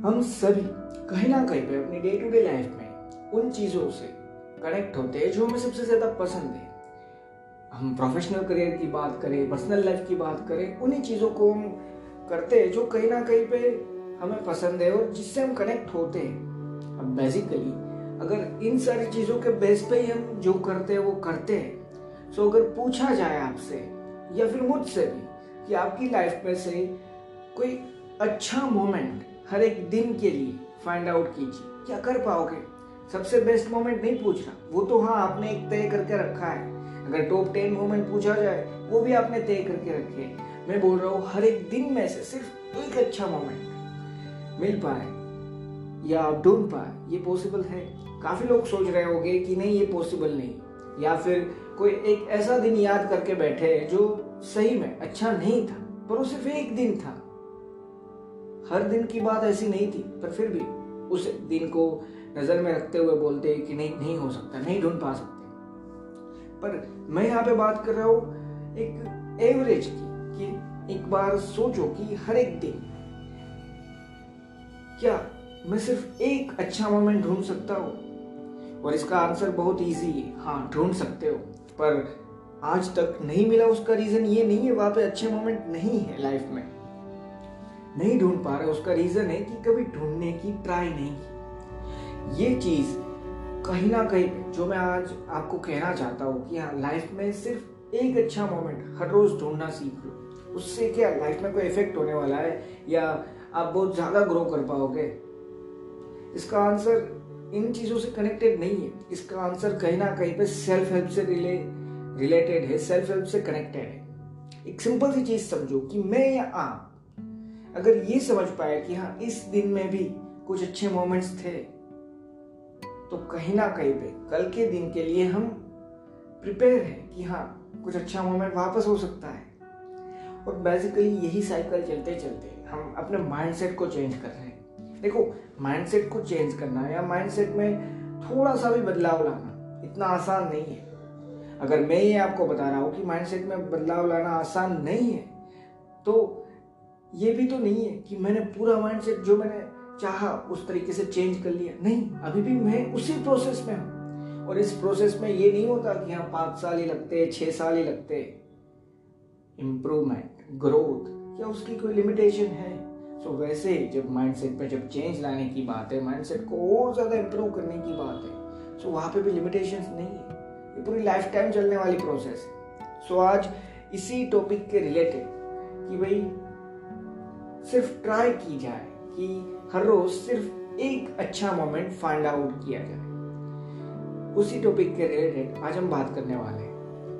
हम सभी कहीं ना कहीं पे अपनी डे टू डे लाइफ में उन चीज़ों से कनेक्ट होते हैं जो हमें सबसे ज़्यादा पसंद है। हम प्रोफेशनल करियर की बात करें पर्सनल लाइफ की बात करें, उन्हीं चीज़ों को हम करते हैं जो कहीं ना कहीं पे हमें पसंद है और जिससे हम कनेक्ट होते हैं। अब बेसिकली अगर इन सारी चीज़ों के बेस पे ही हम जो करते हैं वो करते हैं। सो अगर पूछा जाए आपसे या फिर मुझसे भी कि आपकी लाइफ में से कोई अच्छा मोमेंट हर एक दिन के लिए फाइंड आउट कीजिए। क्या कर पाओगे? सबसे बेस्ट मोमेंट नहीं पूछ रहा वो तो हाँ आपने एक तय करके रखा है। अगर टॉप टेन मोमेंट पूछा जाए, वो भी आपने तय करके रखे मैं बोल रहा हूँ, हर एक दिन में से सिर्फ़ एक अच्छा मोमेंट मिल पाए या ढूंढ पाए, ये पॉसिबल है। काफ़ी लोग सोच रहे होंगे कि नहीं, ये पॉसिबल नहीं। या फिर कोई एक ऐसा दिन याद करके बैठे जो सही में अच्छा नहीं था, पर वो सिर्फ़ एक दिन था। हर दिन की बात ऐसी नहीं थी, पर फिर भी उस दिन को नज़र में रखते हुए बोलते कि नहीं नहीं हो सकता, नहीं ढूंढ पा सकते। पर मैं यहाँ पे बात कर रहा हूँ एक एवरेज की, कि एक बार सोचो कि हर एक दिन क्या मैं सिर्फ़ एक अच्छा मोमेंट ढूंढ सकता हूँ? और इसका आंसर बहुत इजी है। हाँ ढूंढ सकते हो। पर आज तक नहीं मिला उसका रीजन ये नहीं है, वहाँ पे अच्छे मोमेंट नहीं है लाइफ में। नहीं ढूंढ पा रहे उसका रीजन है कि कभी ढूँढने की ट्राई नहीं की। ये चीज़ कहीं ना कहीं जो मैं आज आपको कहना चाहता हूँ कि हाँ लाइफ में सिर्फ़ एक अच्छा मोमेंट हर रोज ढूंढना सीख लो। उससे क्या लाइफ में कोई इफ़ेक्ट होने वाला है? या आप बहुत ज़्यादा ग्रो कर पाओगे? इसका आंसर इन चीज़ों से कनेक्टेड नहीं है। इसका आंसर कहीं ना कहीं पे सेल्फ हेल्प से रिले रिलेटेड है। सेल्फ हेल्प से कनेक्टेड है। एक सिंपल सी चीज़ समझो कि मैं या आप अगर ये समझ पाए कि हाँ इस दिन में भी कुछ अच्छे मोमेंट्स थे तो कहीं ना कहीं पे कल के दिन के लिए हम प्रिपेयर हैं कि हाँ कुछ अच्छा मोमेंट वापस हो सकता है। और बेसिकली यही साइकिल चलते चलते हम अपने माइंडसेट को चेंज कर रहे हैं। देखो माइंडसेट को चेंज करना या माइंडसेट में थोड़ा सा भी बदलाव लाना इतना आसान नहीं है। अगर मैं ये आपको बता रहा हूँ कि माइंडसेट में बदलाव लाना आसान नहीं है तो ये भी तो नहीं है कि मैंने पूरा माइंडसेट जो मैंने चाहा उस तरीके से चेंज कर लिया। नहीं अभी भी मैं उसी प्रोसेस में हूँ। और इस प्रोसेस में ये नहीं होता कि हाँ पाँच साल ही लगते छह साल ही लगते इम्प्रूवमेंट ग्रोथ या उसकी कोई लिमिटेशन है? सो so, वैसे जब माइंडसेट पे जब चेंज लाने की बात है माइंडसेट को और ज़्यादा इम्प्रूव करने की बात है सो so, वहाँ पे भी लिमिटेशंस नहीं है। ये पूरी लाइफ टाइम चलने वाली प्रोसेस है। सो so, आज इसी टॉपिक के रिलेटेड कि भाई सिर्फ़ ट्राई की जाए कि हर रोज सिर्फ़ एक अच्छा मोमेंट फाइंड आउट किया जाए। उसी टॉपिक के रिलेटेड आज हम बात करने वाले हैं।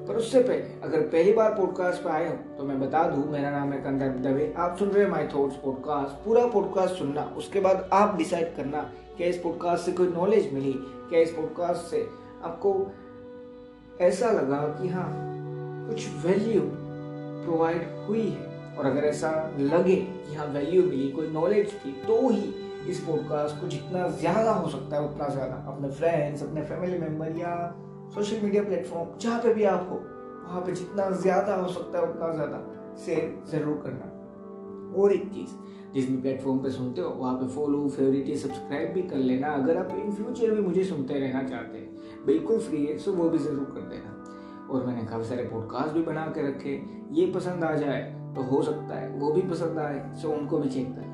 पर उससे पहले, अगर पहली बार पॉडकास्ट पर आए हो तो मैं बता दूँ, मेरा नाम है कंदर दवे। आप सुन रहे हैं माई थॉट्स पॉडकास्ट पूरा पॉडकास्ट सुनना, उसके बाद आप डिसाइड करना, क्या इस पॉडकास्ट से कोई नॉलेज मिली, क्या इस पॉडकास्ट से आपको ऐसा लगा कि हाँ कुछ वैल्यू प्रोवाइड हुई है। और अगर ऐसा लगे कि हाँ वैल्यू मिली, कोई नॉलेज थी तो ही इस पॉडकास्ट को जितना ज़्यादा हो सकता है, उतना ज़्यादा। अपने फ्रेंड्स अपने फैमिली मेंबर या सोशल मीडिया प्लेटफॉर्म जहाँ पे भी आप हो वहाँ पे जितना ज़्यादा हो सकता है, उतना ज़्यादा शेयर ज़रूर करना। और एक चीज़, जिस भी प्लेटफॉर्म पे सुनते हो, वहाँ पे फॉलो फेवरेट या सब्सक्राइब भी कर लेना। अगर आप इन फ्यूचर भी मुझे सुनते रहना चाहते हैं, बिल्कुल फ्री है सो वो भी ज़रूर कर देना। और मैंने काफ़ी सारे पॉडकास्ट भी बना के रखे ये पसंद आ जाए तो हो सकता है, वो भी पसंद आए सो उनको भी चेक कर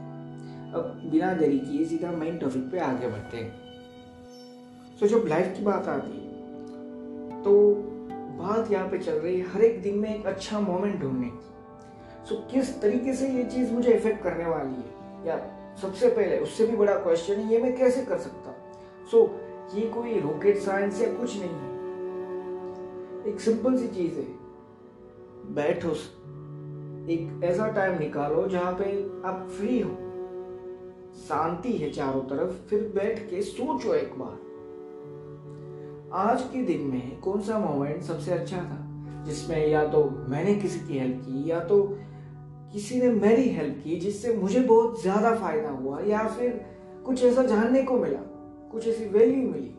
अब बिना देरी किए सीधा मेन टॉपिक पे आगे बढ़ते हैं। सो जब लाइफ की बात आती है तो बात यहाँ पे चल रही है, हर एक दिन में एक अच्छा मोमेंट ढूँढने की। सो किस तरीके से ये चीज़ मुझे इफ़ेक्ट करने वाली है? या सबसे पहले उससे भी बड़ा क्वेश्चन है, ये मैं कैसे कर सकता सो ये कोई रॉकेट साइंस या कुछ नहीं है। एक सिंपल सी चीज़ है, बैठो एक ऐसा टाइम निकालो जहाँ पे आप फ्री हो। शांति है चारों तरफ़, फिर बैठ के सोचो एक बार। आज के दिन में कौन सा मोमेंट सबसे अच्छा था, जिसमें या तो मैंने किसी की हेल्प की, या तो किसी ने मेरी हेल्प की, जिससे मुझे बहुत ज़्यादा फ़ायदा हुआ, या फिर कुछ ऐसा जानने को मिला, कुछ ऐसी वैल्यू मिली।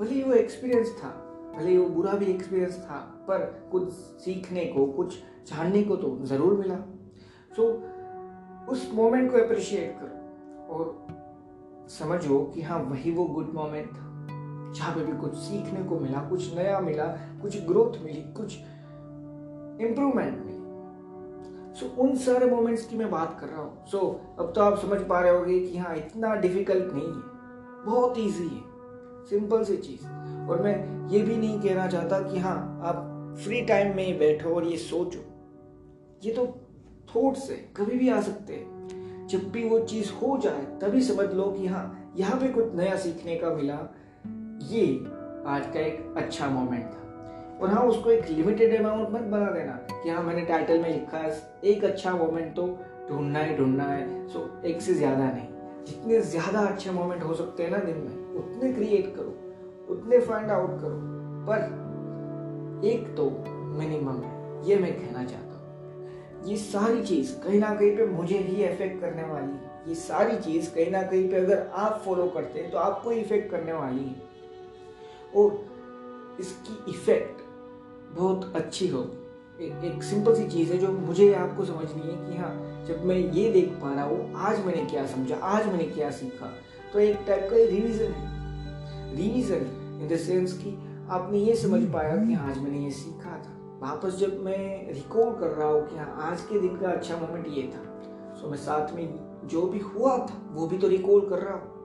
भले वो एक्सपीरियंस था। भले वो बुरा भी एक्सपीरियंस था पर कुछ सीखने को कुछ जानने को तो ज़रूर मिला। सो so, उस मोमेंट को अप्रिशिएट करो और समझो कि हाँ वही वो गुड मोमेंट था जहाँ पे भी कुछ सीखने को मिला कुछ नया मिला कुछ ग्रोथ मिली कुछ इम्प्रूवमेंट मिली। सो so, उन सारे मोमेंट्स की मैं बात कर रहा हूँ। सो so, अब तो आप समझ पा रहे होगे कि हाँ इतना डिफ़िकल्ट नहीं है। बहुत ईजी है। सिंपल सी चीज़। और मैं ये भी नहीं कहना चाहता कि हाँ आप फ्री टाइम में ही बैठो और ये सोचो। ये तो थॉट्स है, कभी भी आ सकते हैं। जब भी वो चीज़ हो जाए, तभी समझ लो कि हाँ यहाँ पे कुछ नया सीखने का मिला। ये आज का एक अच्छा मोमेंट था। और हाँ उसको एक लिमिटेड अमाउंट मत बना देना कि हाँ मैंने टाइटल में लिखा है। एक अच्छा मोमेंट तो ढूंढना ही ढूंढना है। सो एक से ज़्यादा नहीं। जितने ज़्यादा अच्छे मोमेंट हो सकते हैं ना दिन में, उतने क्रिएट करो। उतने फाइंड आउट करो। पर एक तो मिनिमम है ये मैं कहना चाहता हूँ। ये सारी चीज़ कहीं ना कहीं पे मुझे ही इफ़ेक्ट करने वाली है। ये सारी चीज़ कहीं ना कहीं पे अगर आप फॉलो करते हैं तो आपको इफ़ेक्ट करने वाली है। और इसकी इफ़ेक्ट बहुत अच्छी होगी एक, एक सिंपल सी चीज़ है जो मुझे आपको समझनी है कि हाँ जब मैं ये देख पा रहा हूँ आज मैंने क्या समझा आज मैंने क्या सीखा तो एक टाइप का रिवीजन है। रिवीजन इन द सेंस कि आपने ये समझ पाया कि आज मैंने ये सीखा था। वापस जब मैं रिकॉल कर रहा हूँ कि हाँ आज के दिन का अच्छा मोमेंट ये था। सो मैं साथ में जो भी हुआ था वो भी तो रिकॉल कर रहा हूँ।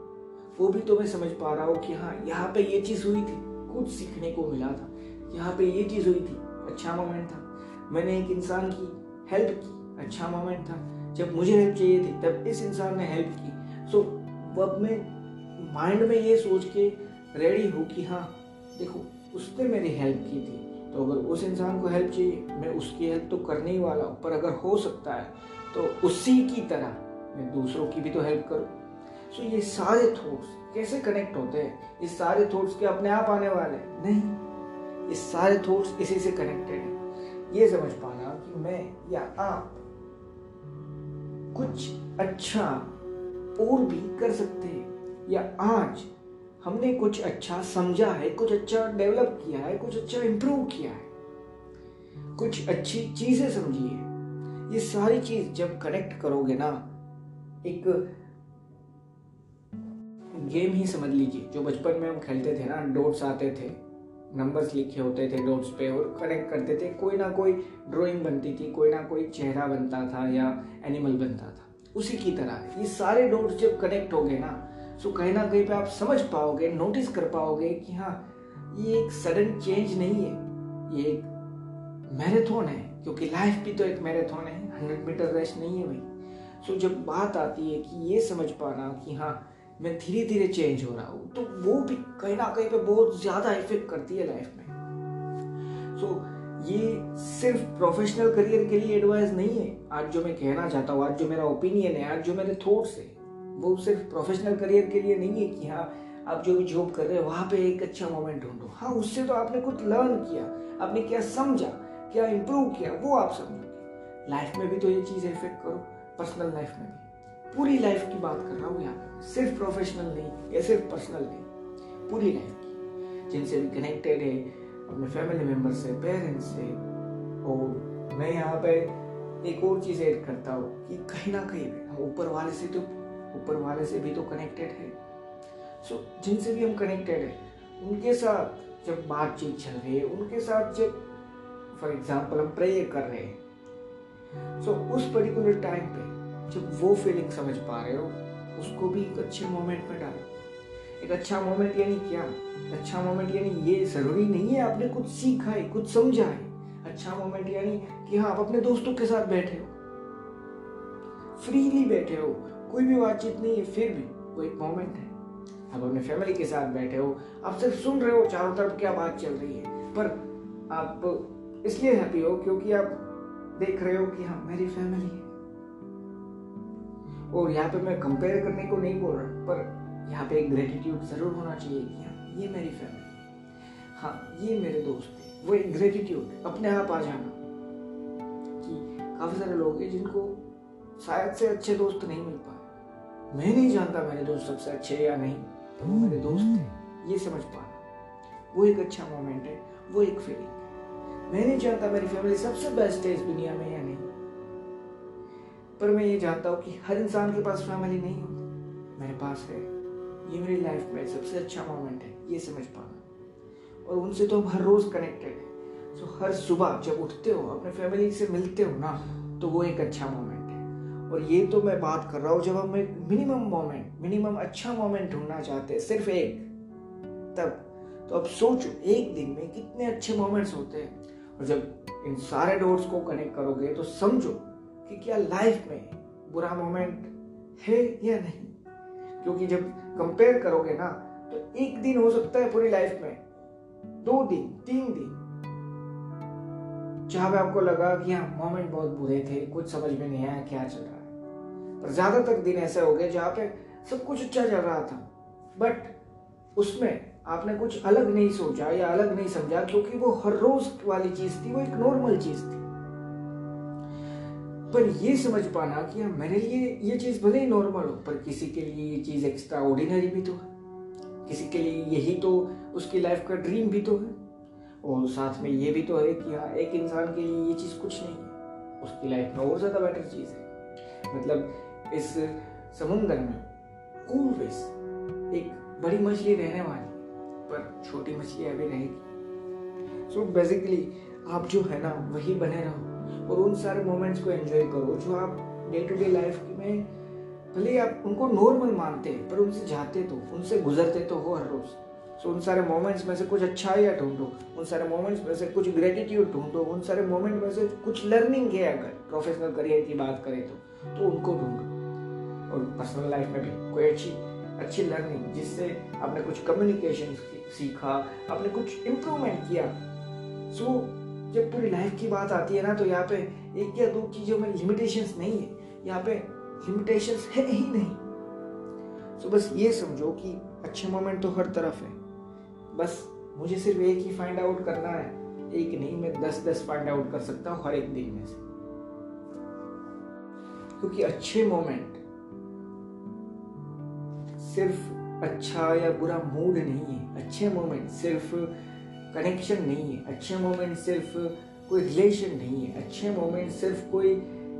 वो भी तो मैं समझ पा रहा हूँ कि हाँ यहाँ पे ये चीज़ हुई थी। कुछ सीखने को मिला था। यहाँ पे ये चीज़ हुई थी। अच्छा मोमेंट था। मैंने एक इंसान की हेल्प की। अच्छा मोमेंट था। जब मुझे हेल्प चाहिए थी तब इस इंसान ने हेल्प की। सो अब मैं माइंड में ये सोच के रेडी हूँ कि हाँ देखो उसने मेरी हेल्प की थी। तो अगर उस इंसान को हेल्प चाहिए, मैं उसकी हेल्प तो करने ही वाला हूँ। पर अगर हो सकता है तो उसी की तरह मैं दूसरों की भी तो हेल्प करूँ। सो ये सारे थॉट्स कैसे कनेक्ट होते हैं? ये सारे थॉट्स के अपने आप आने वाले नहीं, ये सारे थॉट्स इसी से कनेक्टेड है। ये समझ पाना कि मैं या आप कुछ अच्छा और भी कर सकते हैं। या आज हमने कुछ अच्छा समझा है, कुछ अच्छा डेवलप किया है, कुछ अच्छा इम्प्रूव किया है। कुछ अच्छी चीज़ें समझी है। ये सारी चीज़ जब कनेक्ट करोगे ना, एक गेम ही समझ लीजिए, जो बचपन में हम खेलते थे ना डोट्स आते थे नंबर्स लिखे होते थे डोट्स पे और कनेक्ट करते थे, कोई ना कोई ड्राइंग बनती थी, कोई ना कोई चेहरा बनता था या एनिमल बनता था। उसी की तरह ये सारे डोट्स जब कनेक्ट हो गए ना तो कहीं ना कहीं पे आप समझ पाओगे नोटिस कर पाओगे कि हाँ ये एक सडन चेंज नहीं है। ये एक मैराथन है क्योंकि लाइफ भी तो एक मैराथन है। हंड्रेड मीटर रेस नहीं है भाई। सो जब बात आती है कि ये समझ पा पाना कि हाँ मैं धीरे धीरे चेंज हो रहा हूँ तो वो भी कहीं ना कहीं पे बहुत ज़्यादा इफ़ेक्ट करती है लाइफ में। सो so, ये सिर्फ़ प्रोफेशनल करियर के लिए एडवाइस नहीं है। आज जो मैं कहना चाहता हूँ आज जो मेरा ओपिनियन है आज जो मेरे थॉट्स है वो सिर्फ़ प्रोफेशनल करियर के लिए नहीं है कि हाँ आप जो भी जॉब कर रहे हो, वहाँ पे एक अच्छा मोमेंट ढूंढो। हाँ उससे तो आपने कुछ लर्न किया, आपने क्या समझा, क्या इंप्रूव किया, वो आप समझोगे। लाइफ में भी तो ये चीज़ इफ़ेक्ट करो पर्सनल लाइफ में भी। पूरी लाइफ की बात कर रहा हूँ यहाँ सिर्फ़ प्रोफेशनल नहीं, या सिर्फ़ पर्सनल नहीं, पूरी लाइफ की। जिनसे भी कनेक्टेड है, अपने फैमिली मेंबर से पेरेंट्स से, और मैं यहाँ पे एक और चीज़ ऐड करता हूँ कि कहीं ना कहीं हम ऊपर वाले से तो ऊपर वाले से भी तो कनेक्टेड है। सो so, जिनसे भी हम कनेक्टेड है उनके साथ जब बातचीत चल रही है उनके साथ जब फॉर एग्ज़ाम्पल हम प्रेयर कर रहे हैं सो so, उस पर्टिकुलर टाइम पे जब वो फीलिंग समझ पा रहे हो उसको भी एक अच्छे मोमेंट में डालो। एक अच्छा मोमेंट यानी क्या? अच्छा मोमेंट यानी ये ज़रूरी नहीं है आपने कुछ सीखा है कुछ समझा है। अच्छा मोमेंट यानी कि हाँ आप अपने दोस्तों के साथ बैठे हो। फ्रीली बैठे हो। कोई भी बातचीत नहीं है, फिर भी वो एक मोमेंट है। आप अपने फैमिली के साथ बैठे हो, आप सिर्फ़ सुन रहे हो, चारों तरफ़ क्या बात चल रही है। पर आप इसलिए हैप्पी हो क्योंकि आप देख रहे हो कि हाँ मेरी फैमिली है। और यहाँ पे मैं कंपेयर करने को नहीं बोल रहा, पर यहाँ पे एक ग्रेटिट्यूड ज़रूर होना चाहिए कि हाँ ये मेरी फैमिली हाँ। ये मेरे दोस्त थे वो एक ग्रेटिट्यूड अपने आप आ जाना। कि काफ़ी सारे लोग हैं जिनको शायद से अच्छे दोस्त नहीं मिल पाए मैं नहीं जानता मेरे दोस्त सबसे अच्छे या नहीं तो वो मेरे दोस्त थे ये समझ पाना। वो एक अच्छा मोमेंट है वो एक फीलिंग मैं नहीं जानता मेरी फैमिली सबसे बेस्ट है इस दुनिया में या नहीं। पर मैं ये जानता हूँ कि हर इंसान के पास फैमिली नहीं होती। मेरे पास है। ये मेरी लाइफ में सबसे अच्छा मोमेंट है ये समझ पाना। और उनसे तो हम हर रोज कनेक्टेड है। सो हर सुबह जब उठते हो अपने फैमिली से मिलते हो ना तो वो एक अच्छा मोमेंट है। और ये तो मैं बात कर रहा हूँ जब हम एक मिनिमम मोमेंट मिनिमम अच्छा मोमेंट ढूंढना चाहते हैं, सिर्फ़ एक, तब। तो अब सोचो, एक दिन में कितने अच्छे मोमेंट्स होते हैं। और जब इन सारे डोर्स को कनेक्ट करोगे तो समझो कि क्या लाइफ में बुरा मोमेंट है या नहीं। क्योंकि जब कंपेयर करोगे ना तो एक दिन हो सकता है पूरी लाइफ में। दो दिन, तीन दिन। जहाँ पे आपको लगा कि हाँ मोमेंट बहुत बुरे थे, कुछ समझ में नहीं आया क्या चल रहा पर ज़्यादातर दिन ऐसे हो गए जहाँ पे सब कुछ अच्छा चल रहा था। बट उसमें आपने कुछ अलग नहीं सोचा या अलग नहीं समझा क्योंकि वो हर रोज वाली चीज़ थी, वो एक नॉर्मल चीज़ थी। पर ये समझ पाना कि हाँ मेरे लिए ये चीज़ भले ही नॉर्मल हो, पर किसी के लिए ये चीज़ एक्स्ट्रा ऑर्डिनरी भी तो है। किसी के लिए यही तो उसकी लाइफ का ड्रीम भी तो है। और साथ में ये भी तो है कि हाँ एक इंसान के लिए ये चीज़ कुछ नहीं है। उसकी लाइफ में और ज़्यादा बेटर चीज़ है। मतलब इस समुन्द्र में ऑलवेज एक बड़ी मछली रहने वाली पर छोटी मछली अभी रहेगी। सो बेसिकली आप जो है ना वही बने रहो और उन सारे मोमेंट्स को एंजॉय करो जो आप डे टू डे लाइफ में भले आप उनको नॉर्मल मानते हैं पर उनसे जाते तो उनसे गुजरते तो हो हर रोज। सो so, उन सारे मोमेंट्स में से कुछ अच्छा या ढूंढो उन सारे मोमेंट्स में से कुछ ग्रेटिट्यूड ढूंढो उन सारे मोमेंट में से कुछ लर्निंग है अगर प्रोफेशनल करियर की बात करें तो तो उनको ढूंढो। और पर्सनल लाइफ में भी कोई अच्छी अच्छी लर्निंग जिससे आपने कुछ कम्युनिकेशन सीखा आपने कुछ इम्प्रूवमेंट किया। सो so, जब पूरी लाइफ की बात आती है ना तो यहाँ पे एक या दो चीज़ों में लिमिटेशंस नहीं है। यहाँ पे लिमिटेशंस है ही नहीं। तो बस ये समझो कि अच्छे मोमेंट तो हर तरफ़ है। बस मुझे सिर्फ़ एक ही फाइंड आउट करना है। एक नहीं मैं दस दस फाइंड आउट कर सकता हूँ हर एक दिन में से। क्योंकि अच्छे मोमेंट सिर्फ़ अच्छा या बुरा मूड नहीं है, अच्छे मोमेंट सिर्फ़ कनेक्शन नहीं है, अच्छे मोमेंट सिर्फ़ कोई रिलेशन नहीं है, अच्छे मोमेंट सिर्फ़ कोई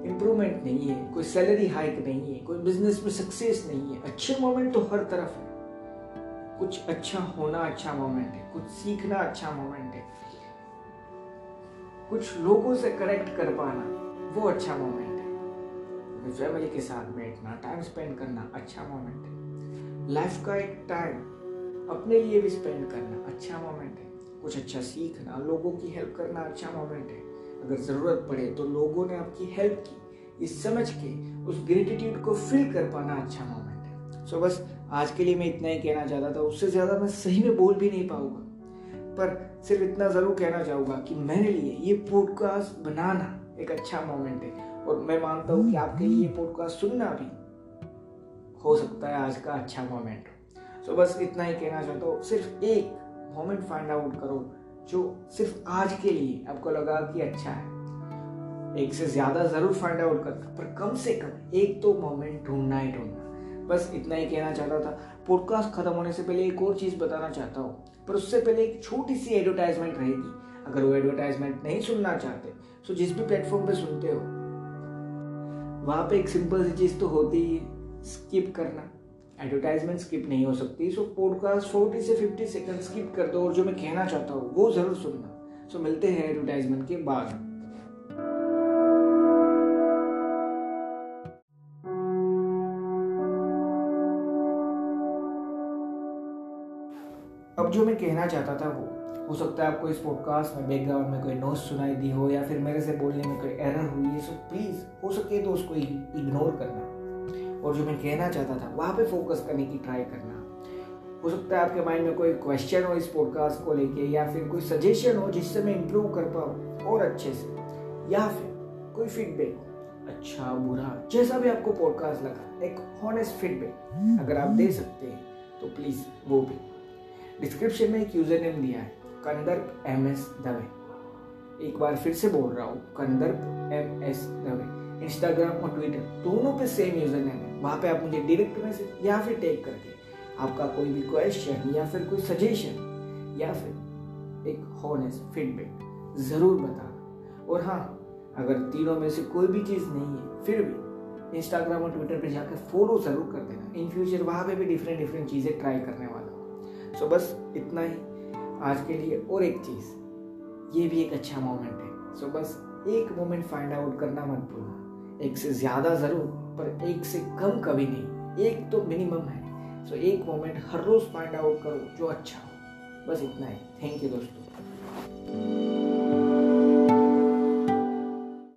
इम्प्रूवमेंट नहीं है, कोई सैलरी हाइक नहीं है, कोई बिज़नेस में सक्सेस नहीं है। अच्छे मोमेंट तो हर तरफ़ है। कुछ अच्छा होना अच्छा मोमेंट है, कुछ सीखना अच्छा मोमेंट है। कुछ लोगों से कनेक्ट कर पाना, वो अच्छा मोमेंट है। फैमिली के साथ बैठना टाइम स्पेंड करना अच्छा मोमेंट है। लाइफ का एक टाइम अपने लिए भी स्पेंड करना अच्छा मोमेंट है। कुछ अच्छा सीखना, लोगों की हेल्प करना अच्छा मोमेंट है। अगर ज़रूरत पड़े तो लोगों ने आपकी हेल्प की। ये समझ के, उस ग्रेटिट्यूड को फील कर पाना अच्छा मोमेंट है। सो so बस, आज के लिए मैं इतना ही कहना चाहता था। उससे ज़्यादा मैं सही में बोल भी नहीं पाऊँगा। पर सिर्फ़ इतना ज़रूर कहना चाहूँगा कि मेरे लिए ये पॉडकास्ट बनाना एक अच्छा मोमेंट है। और मैं मानता हूँ कि आपके लिए ये पॉडकास्ट सुनना भी हो सकता है आज का अच्छा मोमेंट सो so, बस इतना ही कहना चाहता हूँ, सिर्फ़ एक मोमेंट फाइंड आउट करो, जो सिर्फ़ आज के लिए आपको लगा कि अच्छा है। एक से ज़्यादा ज़रूर फाइंड आउट करना, पर कम से कम एक तो मोमेंट ढूंढना ही ढूंढना। बस इतना ही कहना चाहता था। पॉडकास्ट खत्म होने से पहले एक और चीज़ बताना चाहता हूँ, पर उससे पहले एक छोटी सी एडवर्टाइजमेंट रहेगी। अगर वो एडवर्टाइजमेंट नहीं सुनना चाहते तो जिस भी प्लेटफॉर्म पे सुनते हो, वहाँ पे एक सिंपल सी चीज़ तो होती है। स्किप करना। एडवर्टाइजमेंट स्किप नहीं हो सकती सो पॉडकास्ट फोर्टी से फिफ्टी सेकंड स्किप कर दो और जो मैं कहना चाहता हूँ, वो ज़रूर सुनना। सो मिलते हैं एडवर्टाइजमेंट के बाद। अब जो मैं कहना चाहता था वो, हो सकता है आपको इस पॉडकास्ट में बैकग्राउंड में कोई नोट सुनाई दी हो या फिर मेरे से बोलने में कोई एरर हुई है सो प्लीज़ हो सके तो उसको इग्नोर करना। और जो मैं कहना चाहता था, वहाँ पे फोकस करने की ट्राई करना। हो सकता है आपके माइंड में कोई क्वेश्चन हो इस पॉडकास्ट को लेके, या फिर कोई सजेशन हो जिससे मैं इम्प्रूव कर पाऊँ और अच्छे से, या फिर कोई फीडबैक हो। अच्छा बुरा, जैसा भी आपको पॉडकास्ट लगा, एक हॉनेस्ट फीडबैक अगर आप दे सकते हैं तो प्लीज़ वो भी। डिस्क्रिप्शन में एक यूज़र नेम दिया है कंदर्प एम एस दवे एक बार फिर से बोल रहा हूँ Kandarp M S Dave Instagram और ट्विटर दोनों पे सेम यूज़र नेम वहाँ पे आप मुझे डायरेक्ट मैसेज या फिर टेक करके आपका कोई भी क्वेश्चन या फिर कोई सजेशन या फिर एक हॉनेस्ट फीडबैक ज़रूर बताना। और हाँ अगर तीनों में से कोई भी चीज़ नहीं है, फिर भी इंस्टाग्राम और ट्विटर पर जाकर फॉलो ज़रूर कर देना। इन फ्यूचर वहाँ पे भी डिफरेंट डिफरेंट चीज़ें ट्राई करने वाला हूँ। सो बस इतना ही आज के लिए। और एक चीज़, ये भी एक अच्छा मोमेंट है। सो बस एक मोमेंट फाइंड आउट करना मत भूलना। एक से ज़्यादा ज़रूर पर एक से कम कभी नहीं। एक तो मिनिमम है। सो एक मोमेंट हर रोज़ फाइंड आउट करो जो अच्छा हो। बस इतना ही। थैंक यू दोस्तों।